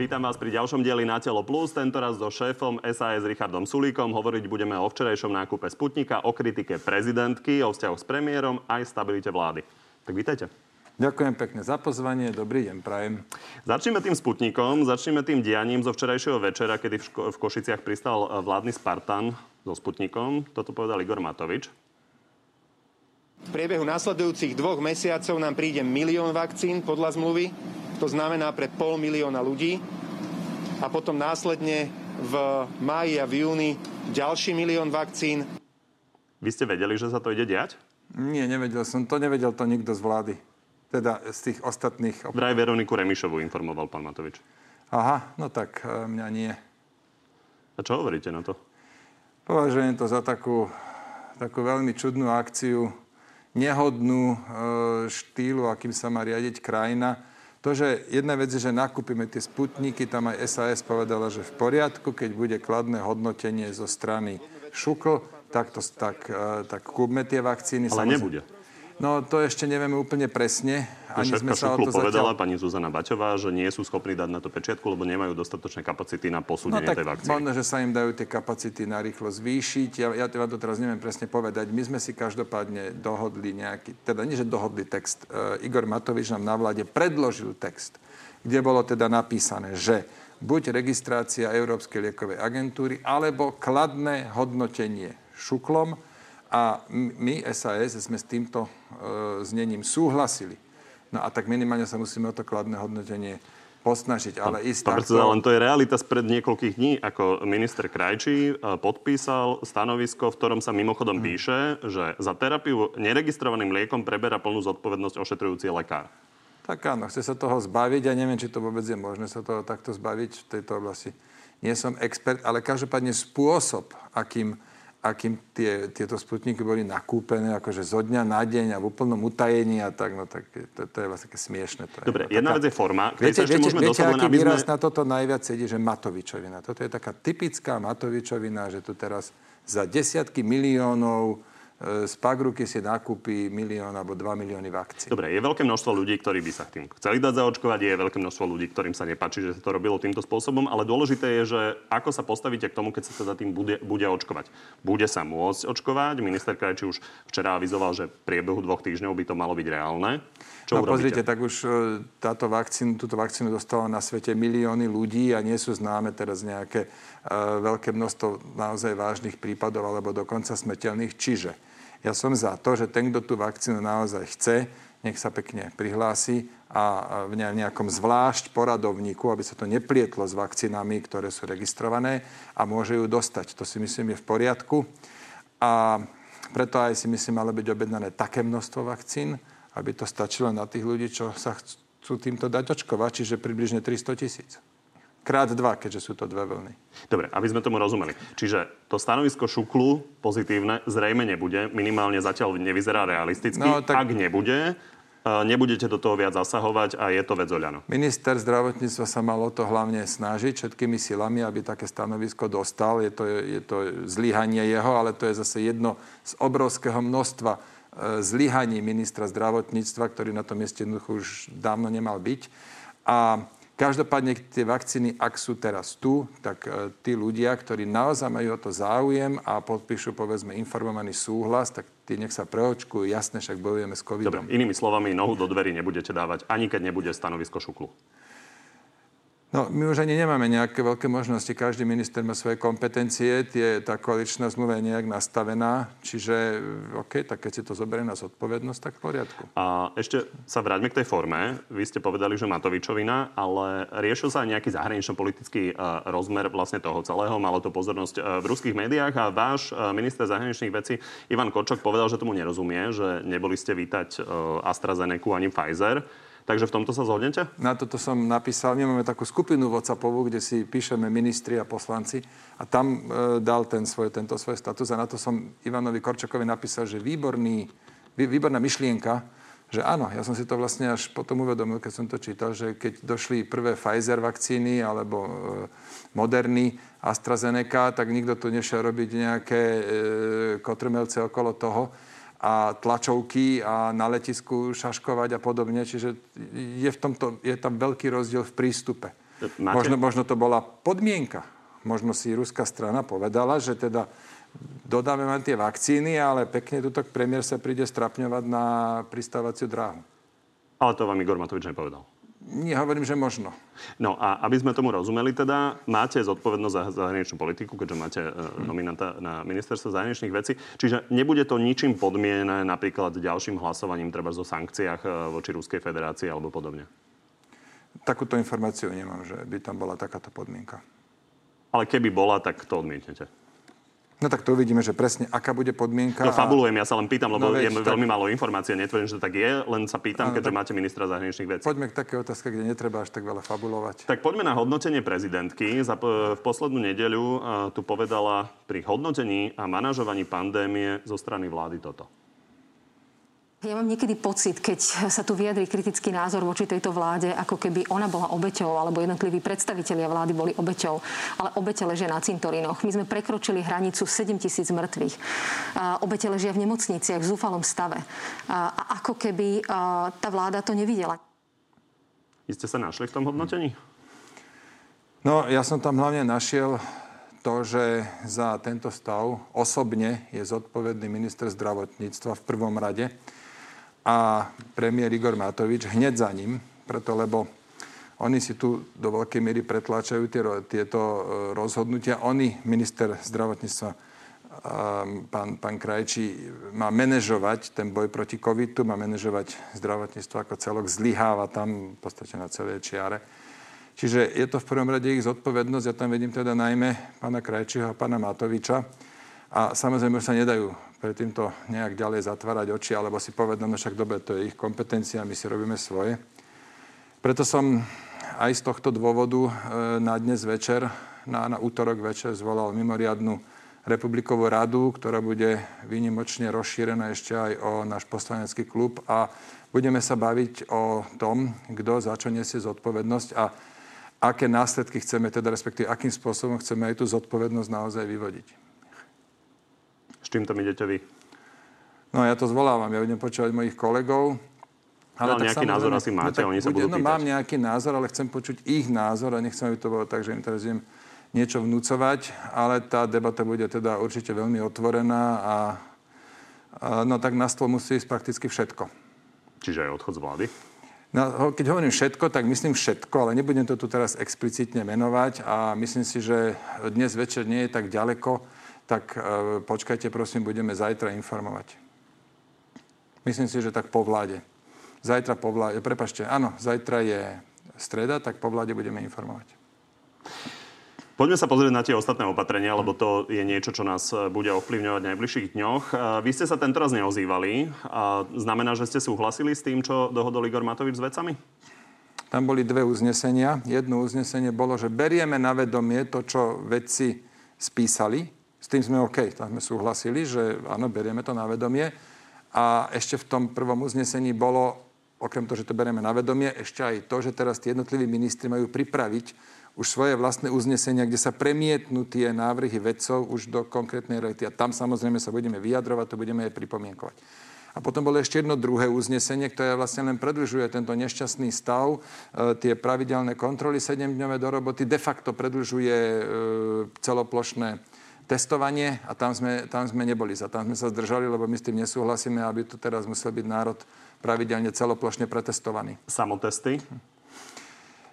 Vítam vás pri ďalšom dieli Na telo plus, tentoraz so šéfom SAS Richardom Sulíkom. Hovoriť budeme o včerajšom nákupe Sputnika, o kritike prezidentky, o vzťahu s premiérom aj stabilite vlády. Tak vítajte. Ďakujem pekne za pozvanie. Dobrý deň, prajem. Začneme tým Sputnikom, začneme tým dianím zo včerajšieho večera, kedy v, Ško- v Košiciach pristal eh, vládny Spartan so Sputnikom. Toto povedal Igor Matovič. V priebehu nasledujúcich dvoch mesiacov nám príde milión vakcín podľa zmluvy. To znamená pre pol milióna ľudí. A potom následne v máji a v júni ďalší milión vakcín. Vy ste vedeli, že sa to ide diať? Nie, nevedel som. To nevedel to nikto z vlády. Teda z tých ostatných... Vraj Veroniku Remišovu informoval pán Matovič. Aha, no tak e, mňa nie. A čo hovoríte na to? Považujem to za takú, takú veľmi čudnú akciu, nehodnú e, štýlu, akým sa má riadiť krajina. To, že jedna vec je, že nakúpime tie sputníky, tam aj SAS povedala, že v poriadku, keď bude kladné hodnotenie zo strany Šukl, tak, to, tak, e, tak kúpme tie vakcíny. Ale samozrejme. nebude. No to ešte nevieme úplne presne. Ani sme sa o to povedala zatiaľ... pani Zuzana Baťová, že nie sú schopní dať na to pečiatku, lebo nemajú dostatočné kapacity na posúdenie no, tak tej vakcíny. Možno, že sa im dajú tie kapacity na rýchlo zvýšiť. Ja, ja to teraz neviem presne povedať. My sme si každopádne dohodli nejaký, teda nie, že dohodli text. Uh, Igor Matovič nám na vláde predložil text, kde bolo teda napísané, že buď registrácia Európskej liekovej agentúry, alebo kladné hodnotenie šuklom, a my, SAS, sme s týmto e, znením súhlasili. No a tak minimálne sa musíme o to kladné hodnotenie posnažiť. Ale ísť Pán takto... len to je realita spred niekoľkých dní, ako minister Krajčí e, podpísal stanovisko, v ktorom sa mimochodom hmm. píše, že za terapiu neregistrovaným liekom preberá plnú zodpovednosť ošetrujúci lekár. Tak áno, chce sa toho zbaviť. Ja neviem, či to vôbec je možné sa toho takto zbaviť v tejto oblasti. Nie som expert, ale každopádne spôsob, akým akým tie, tieto sputniky boli nakúpené akože zo dňa na deň a v úplnom utajení a tak, no tak to, to je vlastne také smiešne. To Dobre, je, jedna taká, vec je forma. Viete, viete, môžeme viete aký výraz sme... na toto najviac sedí, že Matovičovina. Toto je taká typická Matovičovina, že tu teraz za desiatky miliónov z Pagruky si nakúpi milión alebo 2 milióny vakcín. Dobre, je veľké množstvo ľudí, ktorí by sa tým chceli dať zaočkovať, je veľké množstvo ľudí, ktorým sa nepáči, že sa to robilo týmto spôsobom, ale dôležité je, že ako sa postavíte k tomu, keď sa teda tým bude, bude očkovať. Bude sa môcť očkovať. Minister Krajči už včera avizoval, že v priebehu dvoch týždňov by to malo byť reálne. Čo no, pozrite, tak už e, táto vakcínu, túto vakcínu dostala na svete milióny ľudí a nie sú známe teraz nejaké uh, veľké množstvo naozaj vážnych prípadov alebo dokonca smrteľných. Čiže ja som za to, že ten, kto tú vakcínu naozaj chce, nech sa pekne prihlási a v nejakom zvlášť poradovníku, aby sa to neplietlo s vakcínami, ktoré sú registrované a môže ju dostať. To si myslím je v poriadku. A preto aj si myslím, malo byť objednané také množstvo vakcín, aby to stačilo na tých ľudí, čo sa chcú týmto dať očkovať, čiže približne 300 tisíc. Krát dva, keďže sú to dve vlny. Dobre, aby sme tomu rozumeli. Čiže to stanovisko Šuklu pozitívne zrejme nebude, minimálne zatiaľ nevyzerá realisticky. No, tak... Ak nebude, e, nebudete do toho viac zasahovať a je to vec Oľano. Minister zdravotníctva sa mal o to hlavne snažiť všetkými silami, aby také stanovisko dostal. Je to, je to zlyhanie jeho, ale to je zase jedno z obrovského množstva E, zlyhaní ministra zdravotníctva, ktorý na tom mieste jednoducho už dávno nemal byť. A každopádne tie vakcíny, ak sú teraz tu, tak e, tí ľudia, ktorí naozaj majú o to záujem a podpíšu, povedzme, informovaný súhlas, tak tí nech sa preočkujú. Jasne, však bojujeme s covidom. Dobre, inými slovami, nohu do dverí nebudete dávať, ani keď nebude stanovisko šuklu. No, my už ani nemáme nejaké veľké možnosti. Každý minister má svoje kompetencie. Tie, tá koaličná zmluva je nejak nastavená. Čiže, OK, tak keď si to zoberie na zodpovednosť, tak v poriadku. A ešte sa vráťme k tej forme. Vy ste povedali, že Matovičovina, ale riešil sa aj nejaký zahranično-politický uh, rozmer vlastne toho celého. Malo to pozornosť uh, v ruských médiách a váš minister zahraničných vecí Ivan Kočok povedal, že tomu nerozumie, že neboli ste vítať AstraZeneca ani Pfizer. Takže v tomto sa zhodnete? Na toto som napísal. My máme takú skupinu WhatsAppovú, kde si píšeme ministri a poslanci a tam e, dal ten svoj, tento svoj status a na to som Ivanovi Korčakovi napísal, že výborný, vý, výborná myšlienka, že áno, ja som si to vlastne až potom uvedomil, keď som to čítal, že keď došli prvé Pfizer vakcíny alebo e, Moderny, AstraZeneca, tak nikto tu nešiel robiť nejaké e, kotrmelce okolo toho a tlačovky a na letisku šaškovať a podobne. Čiže je, v tomto, je tam veľký rozdiel v prístupe. Máte... Možno, možno to bola podmienka. Možno si ruská strana povedala, že teda dodáme vám tie vakcíny, ale pekne tuto premiér sa príde strapňovať na pristávaciu dráhu. Ale to vám Igor Matovič nepovedal. Hovorím, že možno. No a aby sme tomu rozumeli teda, máte zodpovednosť za zahraničnú politiku, keďže máte hmm. nominanta na ministerstvo zahraničných vecí. Čiže nebude to ničím podmienené napríklad ďalším hlasovaním treba zo sankciách e, voči Ruskej federácii alebo podobne? Takúto informáciu nemám, že by tam bola takáto podmienka. Ale keby bola, tak to odmietnete. No tak to uvidíme, že presne aká bude podmienka. No fabulujem, ja sa len pýtam, lebo no, veď, je tak... veľmi málo informácie. Netvrdím, že to tak je, len sa pýtam, no, keďže tak... máte ministra zahraničných vecí. Poďme k také otázke, kde netreba až tak veľa fabulovať. Tak poďme na hodnotenie prezidentky. Za, v poslednú nedeľu tu povedala pri hodnotení a manažovaní pandémie zo strany vlády toto. Ja mám niekedy pocit, keď sa tu vyjadrí kritický názor voči tejto vláde, ako keby ona bola obeťou, alebo jednotliví predstavitelia vlády boli obeťou, ale obete ležia na cintorínoch. My sme prekročili hranicu 7 tisíc mŕtvych. Obete ležia v nemocniciach v zúfalom stave. A ako keby tá vláda to nevidela. Vy ste sa našli v tom hodnotení? No, ja som tam hlavne našiel to, že za tento stav osobne je zodpovedný minister zdravotníctva v prvom rade a premiér Igor Matovič hneď za ním, preto lebo oni si tu do veľkej miery pretláčajú tie, tieto e, rozhodnutia. Oni, minister zdravotníctva, pán, pán Krajčí, má manažovať ten boj proti covidu, má manažovať zdravotníctvo ako celok, zlyháva tam v podstate na celej čiare. Čiže je to v prvom rade ich zodpovednosť. Ja tam vidím teda najmä pána Krajčího a pána Matoviča. A samozrejme už sa nedajú pre týmto nejak ďalej zatvárať oči, alebo si povedať, no však dobre, to je ich kompetencia, my si robíme svoje. Preto som aj z tohto dôvodu e, na dnes večer, na, na útorok večer zvolal mimoriadnu republikovú radu, ktorá bude výnimočne rozšírená ešte aj o náš poslanecký klub a budeme sa baviť o tom, kto za čo nesie zodpovednosť a aké následky chceme, teda respektíve akým spôsobom chceme aj tú zodpovednosť naozaj vyvodiť. S čím tam idete vy? No ja to zvolávam, ja budem počúvať mojich kolegov. Ale no, nejaký názor asi máte, no, oni sa budú no, Mám nejaký názor, ale chcem počuť ich názor a nechcem, aby to bolo tak, že im teraz idem niečo vnúcovať, ale tá debata bude teda určite veľmi otvorená a, a no tak na stôl musí ísť prakticky všetko. Čiže aj odchod z vlády? No, keď hovorím všetko, tak myslím všetko, ale nebudem to tu teraz explicitne menovať a myslím si, že dnes večer nie je tak ďaleko, tak e, počkajte, prosím, budeme zajtra informovať. Myslím si, že tak po vláde. Zajtra po vláde, prepašte, áno, zajtra je streda, tak po vláde budeme informovať. Poďme sa pozrieť na tie ostatné opatrenia, lebo to je niečo, čo nás e, bude ovplyvňovať v najbližších dňoch. E, vy ste sa tento raz neozývali. Znamená, že ste súhlasili s tým, čo dohodol Igor Matovič s vecami? Tam boli dve uznesenia. Jedno uznesenie bolo, že berieme na vedomie to, čo vedci spísali, s tým sme OK, tam sme súhlasili, že áno, berieme to na vedomie. A ešte v tom prvom uznesení bolo, okrem toho, že to berieme na vedomie, ešte aj to, že teraz tí jednotliví ministri majú pripraviť už svoje vlastné uznesenia, kde sa premietnú tie návrhy vedcov už do konkrétnej reality. A tam samozrejme sa budeme vyjadrovať, to budeme aj pripomienkovať. A potom bolo ešte jedno druhé uznesenie, ktoré vlastne len predlžuje tento nešťastný stav, e, tie pravidelné kontroly 7-dňové do roboty, de facto predlžuje e, celoplošné testovanie a tam sme, tam sme neboli za. Tam sme sa zdržali, lebo my s tým nesúhlasíme, aby tu teraz musel byť národ pravidelne celoplošne pretestovaný. Samotesty?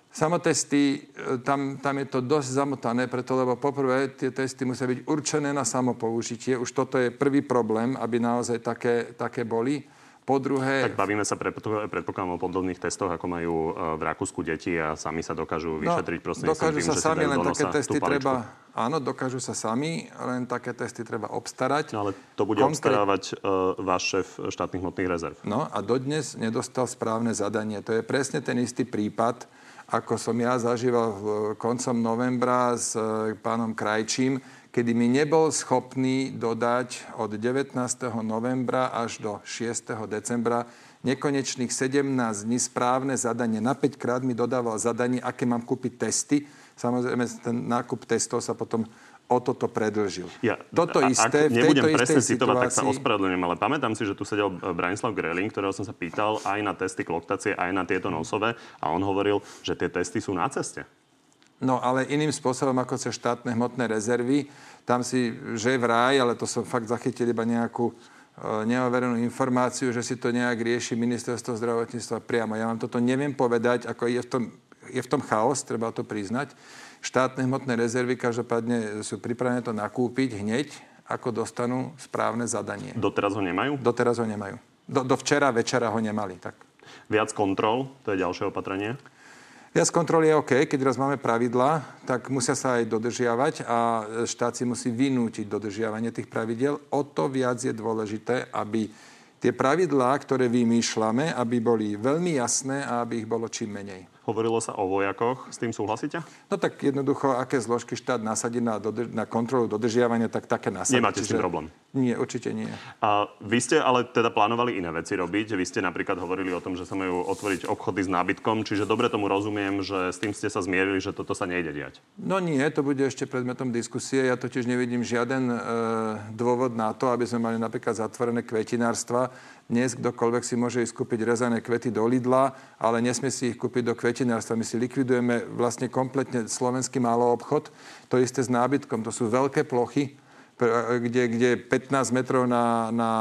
Samotesty, e, tam, tam je to dosť zamotané, preto lebo poprvé tie testy musia byť určené na samopoužitie. Už toto je prvý problém, aby naozaj také, také boli. Po druhé... Tak bavíme sa predpokladám o podobných testoch, ako majú e, v Rakúsku deti a sami sa dokážu no, vyšetriť no, dokážu tým, sa sami, len také testy treba... Áno, dokážu sa sami, len také testy treba obstarať. No, ale to bude Konkrét... obstarávať uh, váš šéf štátnych hmotných rezerv. No a dodnes nedostal správne zadanie. To je presne ten istý prípad, ako som ja zažíval koncom novembra s uh, pánom Krajčím, kedy mi nebol schopný dodať od 19. novembra až do 6. decembra nekonečných 17 dní správne zadanie. Na 5 krát mi dodával zadanie, aké mám kúpiť testy. Samozrejme, ten nákup testov sa potom o toto predlžil. Ja, toto isté, ak v nebudem presne citovať, situácii... tak sa ospravedlňujem, ale pamätám si, že tu sedel Branislav Greling, ktorého som sa pýtal aj na testy kloktácie, aj na tieto nosové a on hovoril, že tie testy sú na ceste. No ale iným spôsobom ako cez štátne hmotné rezervy. Tam si, že vraj, ale to som fakt zachytil iba nejakú e, neoverenú informáciu, že si to nejak rieši ministerstvo zdravotníctva priamo. Ja vám toto neviem povedať, ako je v tom, je v tom chaos, treba to priznať. Štátne hmotné rezervy každopádne sú pripravené to nakúpiť hneď, ako dostanú správne zadanie. Doteraz ho nemajú? Doteraz ho nemajú. Do, do včera večera ho nemali. Tak. Viac kontrol, to je ďalšie opatrenie? Viac kontrol je OK, keď raz máme pravidla, tak musia sa aj dodržiavať a štát si musí vynútiť dodržiavanie tých pravidel. O to viac je dôležité, aby tie pravidlá, ktoré vymýšľame, aby boli veľmi jasné a aby ich bolo čím menej. Hovorilo sa o vojakoch. S tým súhlasíte? No tak jednoducho, aké zložky štát nasadí na, dodrž- na kontrolu dodržiavania, tak také nasadí. Nemáte s tým problém? Nie, určite nie. A vy ste ale teda plánovali iné veci robiť. Vy ste napríklad hovorili o tom, že sa majú otvoriť obchody s nábytkom, čiže dobre tomu rozumiem, že s tým ste sa zmierili, že toto sa nejde diať. No nie, to bude ešte predmetom diskusie. Ja totiž nevidím žiaden e, dôvod na to, aby sme mali napríklad zatvorené kvetinárstva. Dnes kdokoľvek si môže ísť kúpiť rezané kvety do Lidla, ale nesmie si ich kúpiť do kvetinárstva. My si likvidujeme vlastne kompletne slovenský obchod. To isté s nábytkom. To sú veľké plochy, kde, kde 15 metrov na, na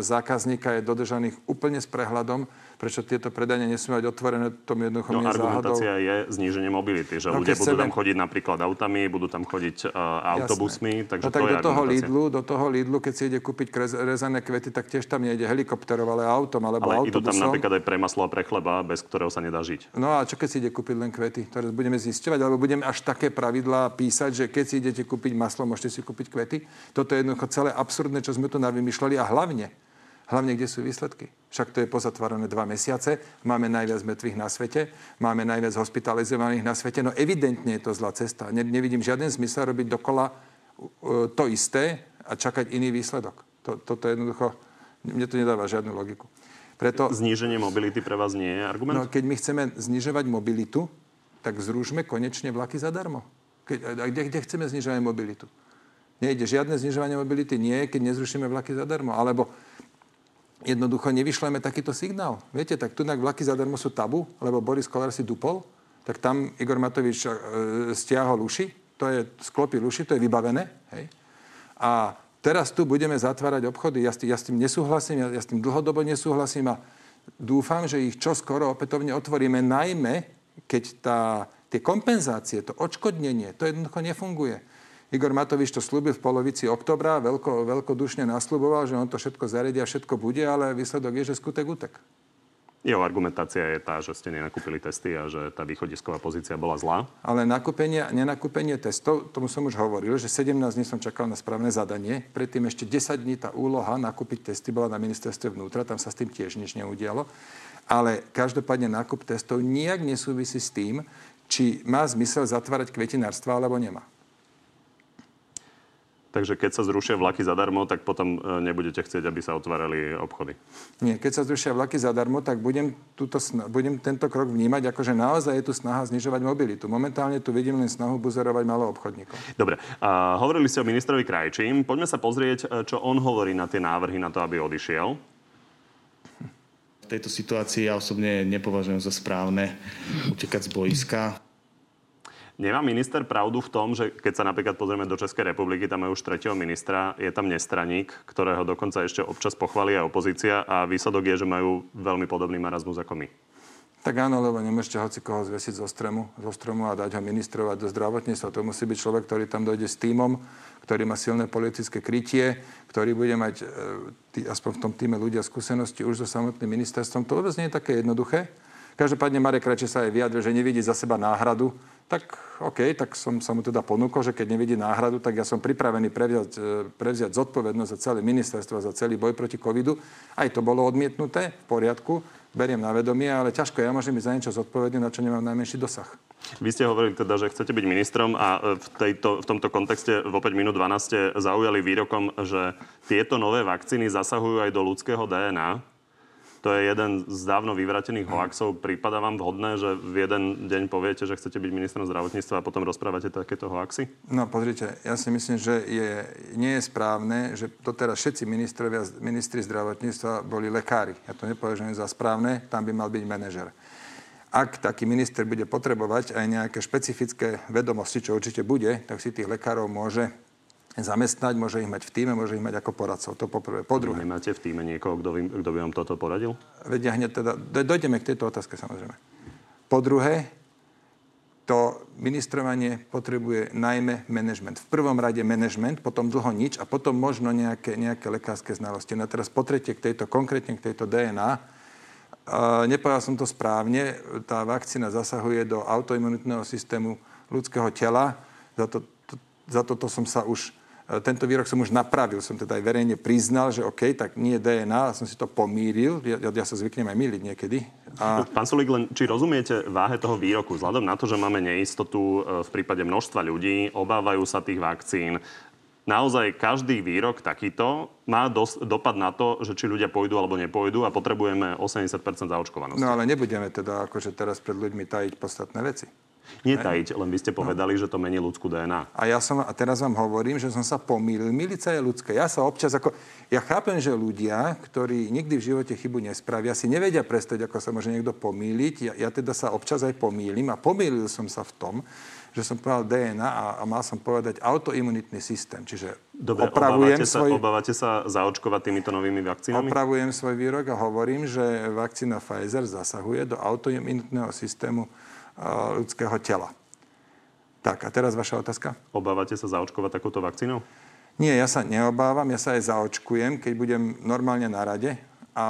zákazníka je dodržaných úplne s prehľadom prečo tieto predania nesmú mať otvorené, to mi jednoducho no, argumentácia záhadou. je zníženie mobility, že no, ľudia budú tam chodiť napríklad autami, budú tam chodiť uh, autobusmi, takže no, tak to do toho, Lidlu, do toho Lidlu, keď si ide kúpiť rezané kvety, tak tiež tam nejde helikopterov, ale autom alebo ale autobusom. idú tam napríklad aj pre maslo a pre chleba, bez ktorého sa nedá žiť. No a čo keď si ide kúpiť len kvety? Teraz budeme zisťovať, alebo budeme až také pravidlá písať, že keď si idete kúpiť maslo, môžete si kúpiť kvety. Toto je jednoducho celé absurdné, čo sme tu navymýšľali a hlavne Hlavne, kde sú výsledky. Však to je pozatvárané dva mesiace, máme najviac mŕtvych na svete, máme najviac hospitalizovaných na svete. No evidentne je to zlá cesta. Ne, nevidím žiaden zmysel robiť dokola uh, to isté a čakať iný výsledok. To, toto jednoducho, mne to nedáva žiadnu logiku. Preto, Zníženie mobility pre vás nie je argument? No, keď my chceme znižovať mobilitu, tak zružme konečne vlaky zadarmo. Keď, a kde, kde chceme znižovať mobilitu? Nejde žiadne znižovanie mobility, nie, keď nezrušíme vlaky zadarmo. Alebo jednoducho nevyšleme takýto signál. Viete, tak tu vlaky zadarmo sú tabu, lebo Boris Kolár si dupol, tak tam Igor Matovič e, stiahol uši, to je sklopil uši, to je vybavené. Hej? A teraz tu budeme zatvárať obchody. Ja s tým, ja s tým nesúhlasím, ja, ja s tým dlhodobo nesúhlasím a dúfam, že ich čo skoro opätovne otvoríme, najmä keď tá, tie kompenzácie, to odškodnenie, to jednoducho nefunguje. Igor Matovič to slúbil v polovici oktobra, veľko, veľkodušne nasľuboval, že on to všetko zaredia, všetko bude, ale výsledok je, že skutek utek. Jeho argumentácia je tá, že ste nenakúpili testy a že tá východisková pozícia bola zlá. Ale nakúpenie, nenakúpenie testov, tomu som už hovoril, že 17 dní som čakal na správne zadanie. Predtým ešte 10 dní tá úloha nakúpiť testy bola na ministerstve vnútra, tam sa s tým tiež nič neudialo. Ale každopádne nákup testov nijak nesúvisí s tým, či má zmysel zatvárať kvetinárstva alebo nemá. Takže keď sa zrušia vlaky zadarmo, tak potom e, nebudete chcieť, aby sa otvárali obchody. Nie, keď sa zrušia vlaky zadarmo, tak budem, túto, budem tento krok vnímať ako, že naozaj je tu snaha znižovať mobilitu. Momentálne tu vidím len snahu buzerovať malo obchodníkov. Dobre, a hovorili ste o ministrovi Krajčím. Poďme sa pozrieť, e, čo on hovorí na tie návrhy na to, aby odišiel. V tejto situácii ja osobne nepovažujem za správne utekať z boiska. Nemá minister pravdu v tom, že keď sa napríklad pozrieme do Českej republiky, tam majú už tretieho ministra, je tam nestraník, ktorého dokonca ešte občas pochváli aj opozícia a výsledok je, že majú veľmi podobný marazmus ako my. Tak áno, lebo nemôžete hoci koho zvesiť zo stromu, zo stromu a dať ho ministrovať do zdravotníctva. To musí byť človek, ktorý tam dojde s týmom, ktorý má silné politické krytie, ktorý bude mať, e, tý, aspoň v tom týme ľudia, skúsenosti už so samotným ministerstvom. To vôbec nie je také jednoduché. Každopádne Marek Krače sa aj vyjadril, že nevidí za seba náhradu tak OK, tak som sa mu teda ponúkol, že keď nevidí náhradu, tak ja som pripravený prevziať, e, prevziať zodpovednosť za celé ministerstvo, za celý boj proti covidu. Aj to bolo odmietnuté, v poriadku, beriem na vedomie, ale ťažko ja môžem byť za niečo zodpovedný, na čo nemám najmenší dosah. Vy ste hovorili teda, že chcete byť ministrom a e, v, tejto, v tomto kontexte v 5 minút 12 ste zaujali výrokom, že tieto nové vakcíny zasahujú aj do ľudského DNA. To je jeden z dávno vyvratených hoaxov. Prípada vám vhodné, že v jeden deň poviete, že chcete byť ministrom zdravotníctva a potom rozprávate takéto hoaxy? No pozrite, ja si myslím, že je, nie je správne, že doteraz všetci ministrovia, ministri zdravotníctva boli lekári. Ja to nepovažujem za správne, tam by mal byť manažer. Ak taký minister bude potrebovať aj nejaké špecifické vedomosti, čo určite bude, tak si tých lekárov môže zamestnať, môže ich mať v týme, môže ich mať ako poradcov. To poprvé. Po druhé. Nemáte v týme niekoho, kto by, kto by vám toto poradil? Vedia hneď teda, dojdeme k tejto otázke samozrejme. Po druhé, to ministrovanie potrebuje najmä management. V prvom rade management, potom dlho nič a potom možno nejaké, nejaké lekárske znalosti. No teraz po tretie k tejto, konkrétne k tejto DNA. Uh, nepovedal som to správne, tá vakcína zasahuje do autoimunitného systému ľudského tela. Za, to, to, za toto som sa už E, tento výrok som už napravil, som teda aj verejne priznal, že OK, tak nie DNA, som si to pomíril. Ja, ja sa zvyknem aj miliť niekedy. A... Pán Sulik, len či rozumiete váhe toho výroku? Vzhľadom na to, že máme neistotu e, v prípade množstva ľudí, obávajú sa tých vakcín, naozaj každý výrok takýto má dos- dopad na to, že či ľudia pôjdu alebo nepôjdu a potrebujeme 80% zaočkovanosti. No ale nebudeme teda akože teraz pred ľuďmi tajiť podstatné veci. Netajiť, len vy ste povedali, no. že to mení ľudskú DNA. A ja som, a teraz vám hovorím, že som sa pomýlil. Milica je ľudské. Ja sa občas ako... Ja chápem, že ľudia, ktorí nikdy v živote chybu nespravia, si nevedia prestať, ako sa môže niekto pomýliť. Ja, ja teda sa občas aj pomýlim a pomýlil som sa v tom, že som povedal DNA a, a mal som povedať autoimunitný systém. Čiže Dobre, opravujem obávate, svoj... sa, obávate sa zaočkovať týmito novými vakcínami? Opravujem svoj výrok a hovorím, že vakcína Pfizer zasahuje do autoimunitného systému ľudského tela. Tak, a teraz vaša otázka? Obávate sa zaočkovať takúto vakcínou? Nie, ja sa neobávam, ja sa aj zaočkujem, keď budem normálne na rade a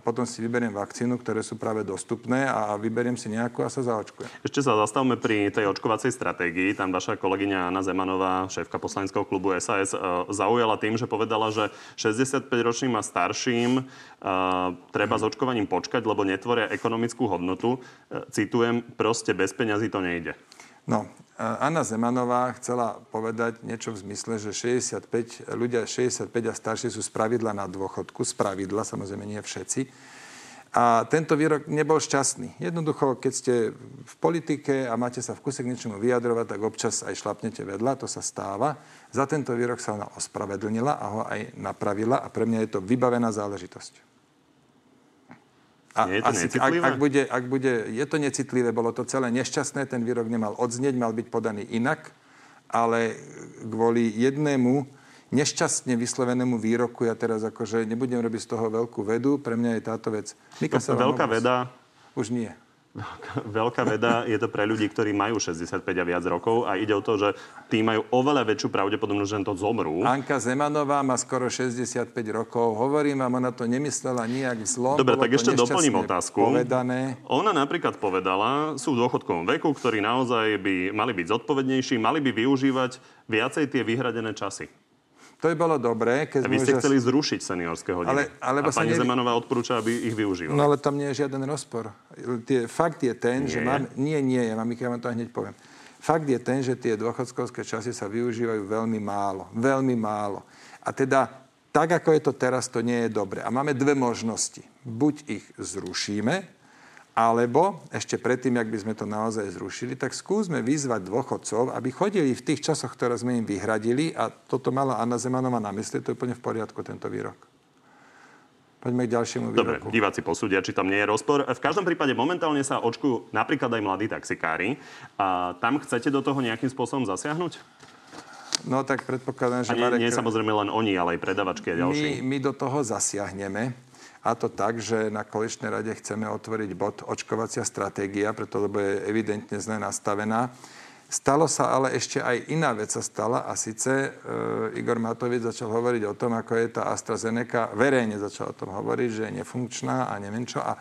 potom si vyberiem vakcínu, ktoré sú práve dostupné a vyberiem si nejakú a sa zaočkujem. Ešte sa zastavme pri tej očkovacej stratégii. Tam vaša kolegyňa Anna Zemanová, šéfka poslaneckého klubu SAS, e, zaujala tým, že povedala, že 65-ročným a starším uh, treba s očkovaním počkať, lebo netvoria ekonomickú hodnotu. Citujem, proste bez peňazí to nejde. No, Anna Zemanová chcela povedať niečo v zmysle, že 65, ľudia 65 a starší sú spravidla na dôchodku. Spravidla, samozrejme nie všetci. A tento výrok nebol šťastný. Jednoducho, keď ste v politike a máte sa v kuse k niečomu vyjadrovať, tak občas aj šlapnete vedľa, to sa stáva. Za tento výrok sa ona ospravedlnila a ho aj napravila a pre mňa je to vybavená záležitosť. A, Nie je to asi, ak, ak, bude, ak bude, je to necitlivé, bolo to celé nešťastné, ten výrok nemal odznieť, mal byť podaný inak, ale kvôli jednému nešťastne vyslovenému výroku, ja teraz akože nebudem robiť z toho veľkú vedu, pre mňa je táto vec... Mika sa veľká veda... Už nie. Veľká veda je to pre ľudí, ktorí majú 65 a viac rokov a ide o to, že tí majú oveľa väčšiu pravdepodobnosť, že to zomrú. Anka Zemanová má skoro 65 rokov. Hovorím vám, ona to nemyslela nijak zlom. Dobre, tak ešte doplním otázku. Povedané. Ona napríklad povedala, sú v dôchodkovom veku, ktorí naozaj by mali byť zodpovednejší, mali by využívať viacej tie vyhradené časy. To by bolo dobré. Keď a vy ste chceli zrušiť seniorské hodiny. Ale, alebo a pani ne... Zemanová odporúča, aby ich využívala. No ale tam nie je žiaden rozpor. Tie, fakt je ten, nie. že mám... Nie, nie, ja, mám, ja vám to hneď poviem. Fakt je ten, že tie dôchodkovské časy sa využívajú veľmi málo. Veľmi málo. A teda tak, ako je to teraz, to nie je dobre. A máme dve možnosti. Buď ich zrušíme, alebo ešte predtým, ak by sme to naozaj zrušili, tak skúsme vyzvať dôchodcov, aby chodili v tých časoch, ktoré sme im vyhradili a toto mala Anna Zemanová na mysli, to je úplne v poriadku, tento výrok. Poďme k ďalšiemu výroku. Dobre, diváci posúdia, či tam nie je rozpor. V každom prípade momentálne sa očkujú napríklad aj mladí taxikári. A tam chcete do toho nejakým spôsobom zasiahnuť? No tak predpokladám, že... A nie, Marek... nie samozrejme len oni, ale aj predavačky a ďalší. My, my do toho zasiahneme. A to tak, že na koaličnej rade chceme otvoriť bod očkovacia stratégia, preto lebo je evidentne zle nastavená. Stalo sa ale ešte aj iná vec sa stala a síce e, Igor Matovič začal hovoriť o tom, ako je tá AstraZeneca, verejne začal o tom hovoriť, že je nefunkčná a neviem čo. A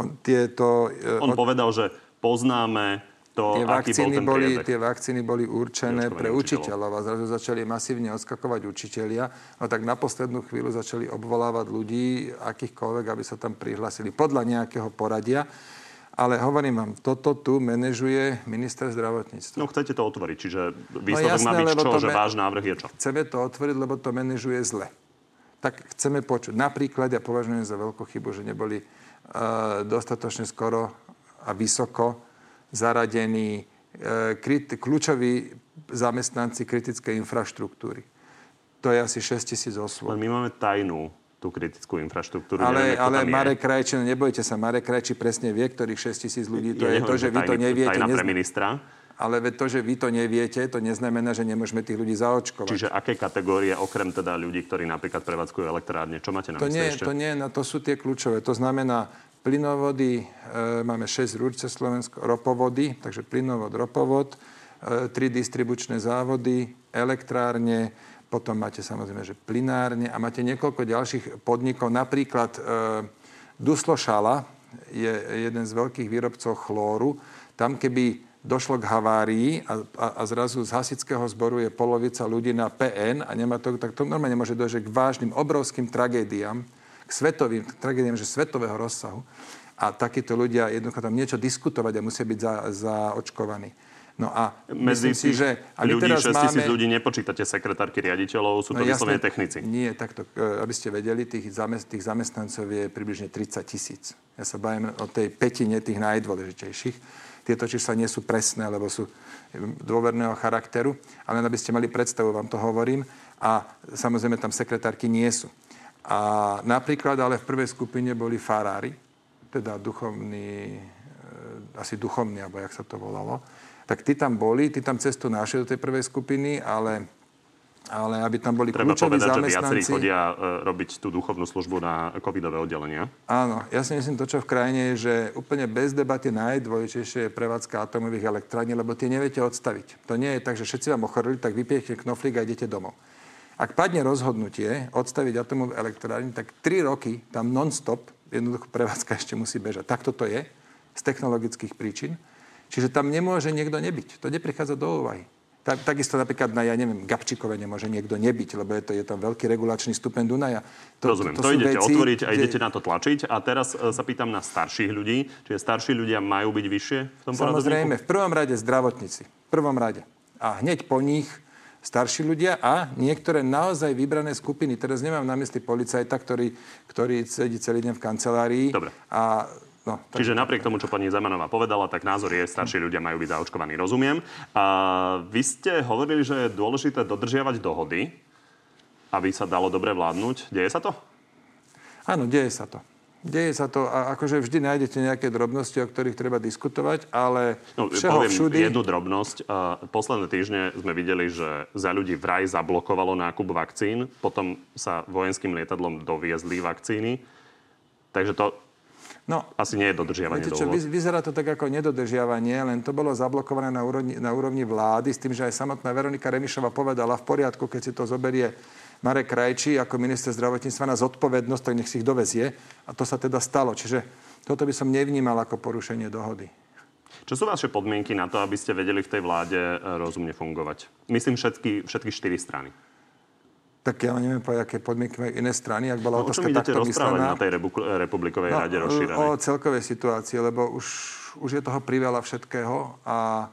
on tieto... E, on od... povedal, že poznáme to, tie vakcíny, bol boli, tie vakcíny boli určené pre učiteľov a zrazu začali masívne odskakovať učitelia. No tak na poslednú chvíľu začali obvolávať ľudí, akýchkoľvek, aby sa tam prihlásili podľa nejakého poradia. Ale hovorím vám, toto tu manažuje minister zdravotníctva. No chcete to otvoriť, čiže výsledok no jasné, má byť čo, že váš návrh je čo? Chceme to otvoriť, lebo to manažuje zle. Tak chceme počuť. Napríklad, ja považujem za veľkú chybu, že neboli uh, dostatočne skoro a vysoko zaradení e, kľúčoví zamestnanci kritickej infraštruktúry. To je asi 6 tisíc osôb. My máme tajnú tú kritickú infraštruktúru. Ale, Neviem, ale Marek Krajčí, nebojte sa, Marek Krajčí presne vie, ktorých 6 tisíc ľudí to ja je to, že vy to neviete. Tajná pre ministra. Ale to, že vy to neviete, to neznamená, že nemôžeme tých ľudí zaočkovať. Čiže aké kategórie, okrem teda ľudí, ktorí napríklad prevádzkujú elektrárne, čo máte na to nie, ešte? To nie, no to sú tie kľúčové. To znamená plynovody, e, máme 6 rúd Slovensko, ropovody, takže plynovod, ropovod, e, tri distribučné závody, elektrárne, potom máte samozrejme, že plinárne a máte niekoľko ďalších podnikov. Napríklad e, Duslošala je jeden z veľkých výrobcov chlóru. Tam, keby došlo k havárii a, a, a zrazu z hasického zboru je polovica ľudí na PN a nemá to, tak to normálne môže dojsť k vážnym, obrovským tragédiám, svetovým tragédiám, že svetového rozsahu. A takíto ľudia jednoducho tam niečo diskutovať a musia byť za, zaočkovaní. No a Medzi si, že... A ľudí, teraz 6 máme... ľudí nepočítate sekretárky riaditeľov, sú to no, vyslovene technici. Nie, takto, e, aby ste vedeli, tých, zamest, tých zamestnancov je približne 30 tisíc. Ja sa bavím o tej petine tých najdôležitejších. Tieto čísla nie sú presné, lebo sú dôverného charakteru, ale aby ste mali predstavu, vám to hovorím. A samozrejme tam sekretárky nie sú. A napríklad ale v prvej skupine boli farári, teda duchovní, e, asi duchovní, alebo jak sa to volalo tak tí tam boli, tí tam cestu našli do tej prvej skupiny, ale ale aby tam boli Treba kľúčoví povedať, zamestnanci. že viacerí chodia e, robiť tú duchovnú službu na covidové oddelenia. Áno, ja si myslím to, čo v krajine je, že úplne bez debaty najdôležitejšie je prevádzka atomových elektrární, lebo tie neviete odstaviť. To nie je tak, že všetci vám ochorili, tak vypiete knoflík a idete domov. Ak padne rozhodnutie odstaviť atomovú elektrárne, tak 3 roky tam non-stop jednoducho prevádzka ešte musí bežať. Takto to je z technologických príčin. Čiže tam nemôže niekto nebyť. To neprichádza do úvahy. Tak, takisto napríklad na, ja neviem, Gabčíkove nemôže niekto nebyť, lebo je to je tam veľký regulačný stupeň Dunaja. To, Rozumiem, to, to, to idete veci, otvoriť a kde... idete na to tlačiť. A teraz e, sa pýtam na starších ľudí. Čiže starší ľudia majú byť vyššie v tom Samozrejme, v prvom rade zdravotníci. V prvom rade. A hneď po nich starší ľudia a niektoré naozaj vybrané skupiny. Teraz nemám na mysli policajta, ktorý, ktorý sedí celý deň v kancelárii Dobre. a No, tak... Čiže napriek tomu, čo pani Zemanová povedala, tak názor je, starší ľudia majú byť zaočkovaní, rozumiem. A vy ste hovorili, že je dôležité dodržiavať dohody, aby sa dalo dobre vládnuť. Deje sa to? Áno, deje sa to. Deje sa to a akože vždy nájdete nejaké drobnosti, o ktorých treba diskutovať, ale no, všeho poviem všudy... jednu drobnosť. Posledné týždne sme videli, že za ľudí vraj zablokovalo nákup vakcín, potom sa vojenským lietadlom doviezli vakcíny. Takže to No, Asi nie je dodržiavanie viete čo, Vyzerá to tak ako nedodržiavanie, len to bolo zablokované na úrovni, na úrovni vlády s tým, že aj samotná Veronika Remišova povedala v poriadku, keď si to zoberie Marek Krajčí ako minister zdravotníctva na zodpovednosť, tak nech si ich dovezie. A to sa teda stalo. Čiže toto by som nevnímal ako porušenie dohody. Čo sú vaše podmienky na to, aby ste vedeli v tej vláde e, rozumne fungovať? Myslím všetky, všetky štyri strany. Tak ja neviem, po aké podmienky majú iné strany, ak bola no, otázka takto myslená. na tej republikovej no, rade rozšírenej? O celkovej situácii, lebo už, už je toho priveľa všetkého a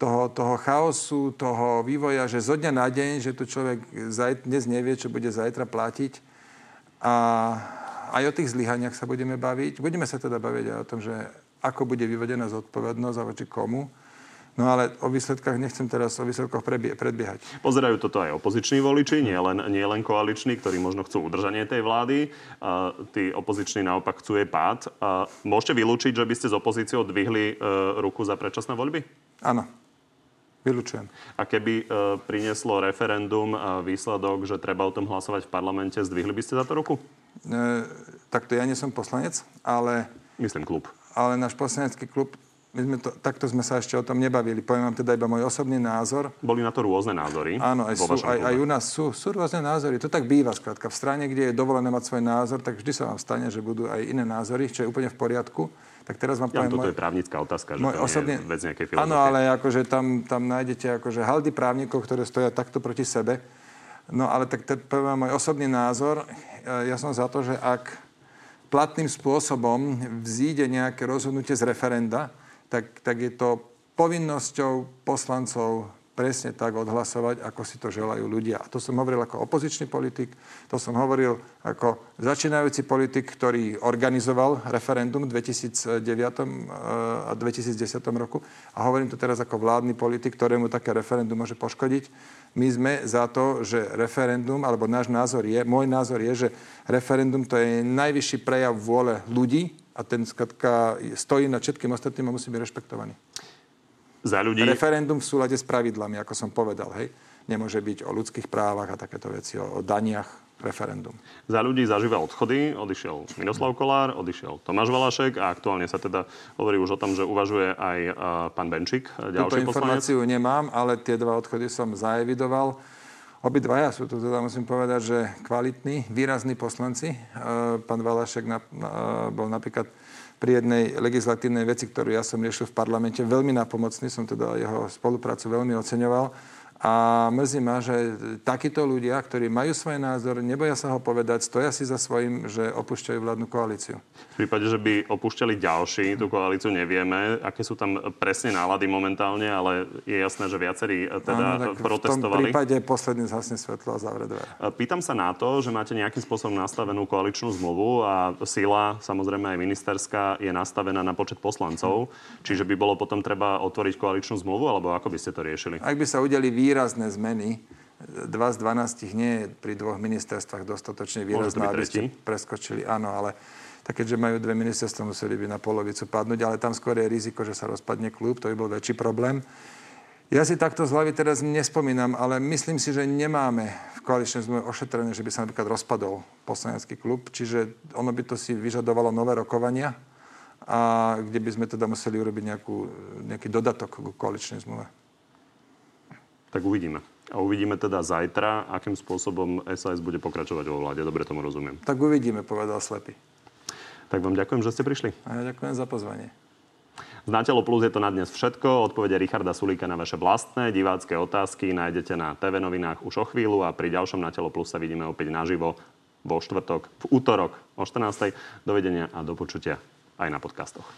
toho, toho chaosu, toho vývoja, že zo dňa na deň, že tu človek zaj, dnes nevie, čo bude zajtra platiť. A aj o tých zlyhaniach sa budeme baviť. Budeme sa teda baviť aj o tom, že ako bude vyvedená zodpovednosť a voči komu. No ale o výsledkách nechcem teraz o výsledkoch prebie- predbiehať. Pozerajú toto aj opoziční voliči, nie len, nie len koaliční, ktorí možno chcú udržanie tej vlády. Uh, tí opoziční naopak chcú jej pád. Uh, môžete vylúčiť, že by ste s opozíciou dvihli uh, ruku za predčasné voľby? Áno. Vylúčujem. A keby uh, prinieslo referendum a výsledok, že treba o tom hlasovať v parlamente, zdvihli by ste za to ruku? E, takto ja nie som poslanec, ale... Myslím klub. Ale náš poslanecký klub my sme to, takto sme sa ešte o tom nebavili. Poviem vám teda iba môj osobný názor. Boli na to rôzne názory. Áno, aj, sú, aj, aj u nás sú, sú rôzne názory. To tak býva skrátka. V strane, kde je dovolené mať svoj názor, tak vždy sa vám stane, že budú aj iné názory, čo je úplne v poriadku. Tak teraz vám ja, poviem... Toto môj, je právnická otázka, že môj to osobný, je vec nejakej filozofie. Áno, ale akože tam, tam nájdete akože haldy právnikov, ktoré stoja takto proti sebe. No ale tak poviem vám môj osobný názor. Ja som za to, že ak platným spôsobom vzíde nejaké rozhodnutie z referenda, tak, tak je to povinnosťou poslancov presne tak odhlasovať, ako si to želajú ľudia. A to som hovoril ako opozičný politik, to som hovoril ako začínajúci politik, ktorý organizoval referendum v 2009 eh, a 2010 roku. A hovorím to teraz ako vládny politik, ktorému také referendum môže poškodiť. My sme za to, že referendum, alebo náš názor je, môj názor je, že referendum to je najvyšší prejav vôle ľudí a ten skratka stojí nad všetkým ostatným a musí byť rešpektovaný. Za ľudí... Referendum v súlade s pravidlami, ako som povedal, hej. Nemôže byť o ľudských právach a takéto veci, o, o daniach, referendum. Za ľudí zažíva odchody, odišiel Miroslav Kolár, odišiel Tomáš Valašek a aktuálne sa teda hovorí už o tom, že uvažuje aj uh, pán Benčík, ďalší Túto informáciu poslanec. nemám, ale tie dva odchody som zaevidoval. Obidvaja sú tu teda, musím povedať, že kvalitní, výrazní poslanci. Uh, pán Valašek na, na, bol napríklad pri jednej legislatívnej veci, ktorú ja som riešil v parlamente, veľmi napomocný, som teda jeho spoluprácu veľmi oceňoval a mrzí ma, že takíto ľudia, ktorí majú svoj názor, neboja sa ho povedať, stoja si za svojím, že opúšťajú vládnu koalíciu. V prípade, že by opúšťali ďalší tú koalíciu, nevieme, aké sú tam presne nálady momentálne, ale je jasné, že viacerí eh, teda Áno, protestovali. V tom prípade posledný zhasne svetlo a zavre dvere. Eh, pýtam sa na to, že máte nejakým spôsobom nastavenú koaličnú zmluvu a sila, samozrejme aj ministerská, je nastavená na počet poslancov. Čiže by bolo potom treba otvoriť koaličnú zmluvu, alebo ako by ste to riešili? Ak by sa udeli výrazné zmeny. Dva z 12 nie je pri dvoch ministerstvách dostatočne výrazné, aby ste preskočili. Áno, ale tak keďže majú dve ministerstva, museli by na polovicu padnúť, ale tam skôr je riziko, že sa rozpadne klub, to by bol väčší problém. Ja si takto z hlavy teraz nespomínam, ale myslím si, že nemáme v koaličnej zmluve ošetrené, že by sa napríklad rozpadol poslanecký klub, čiže ono by to si vyžadovalo nové rokovania, a kde by sme teda museli urobiť nejakú, nejaký dodatok k koaličnej zmluve. Tak uvidíme. A uvidíme teda zajtra, akým spôsobom SAS bude pokračovať vo vláde. Dobre tomu rozumiem. Tak uvidíme, povedal Slepý. Tak vám ďakujem, že ste prišli. A ja ďakujem za pozvanie. Z Natelo Plus je to na dnes všetko. Odpovede Richarda Sulíka na vaše vlastné divácké otázky nájdete na TV novinách už o chvíľu a pri ďalšom Natelo Plus sa vidíme opäť naživo vo štvrtok, v útorok o 14. Dovidenia a do počutia aj na podcastoch.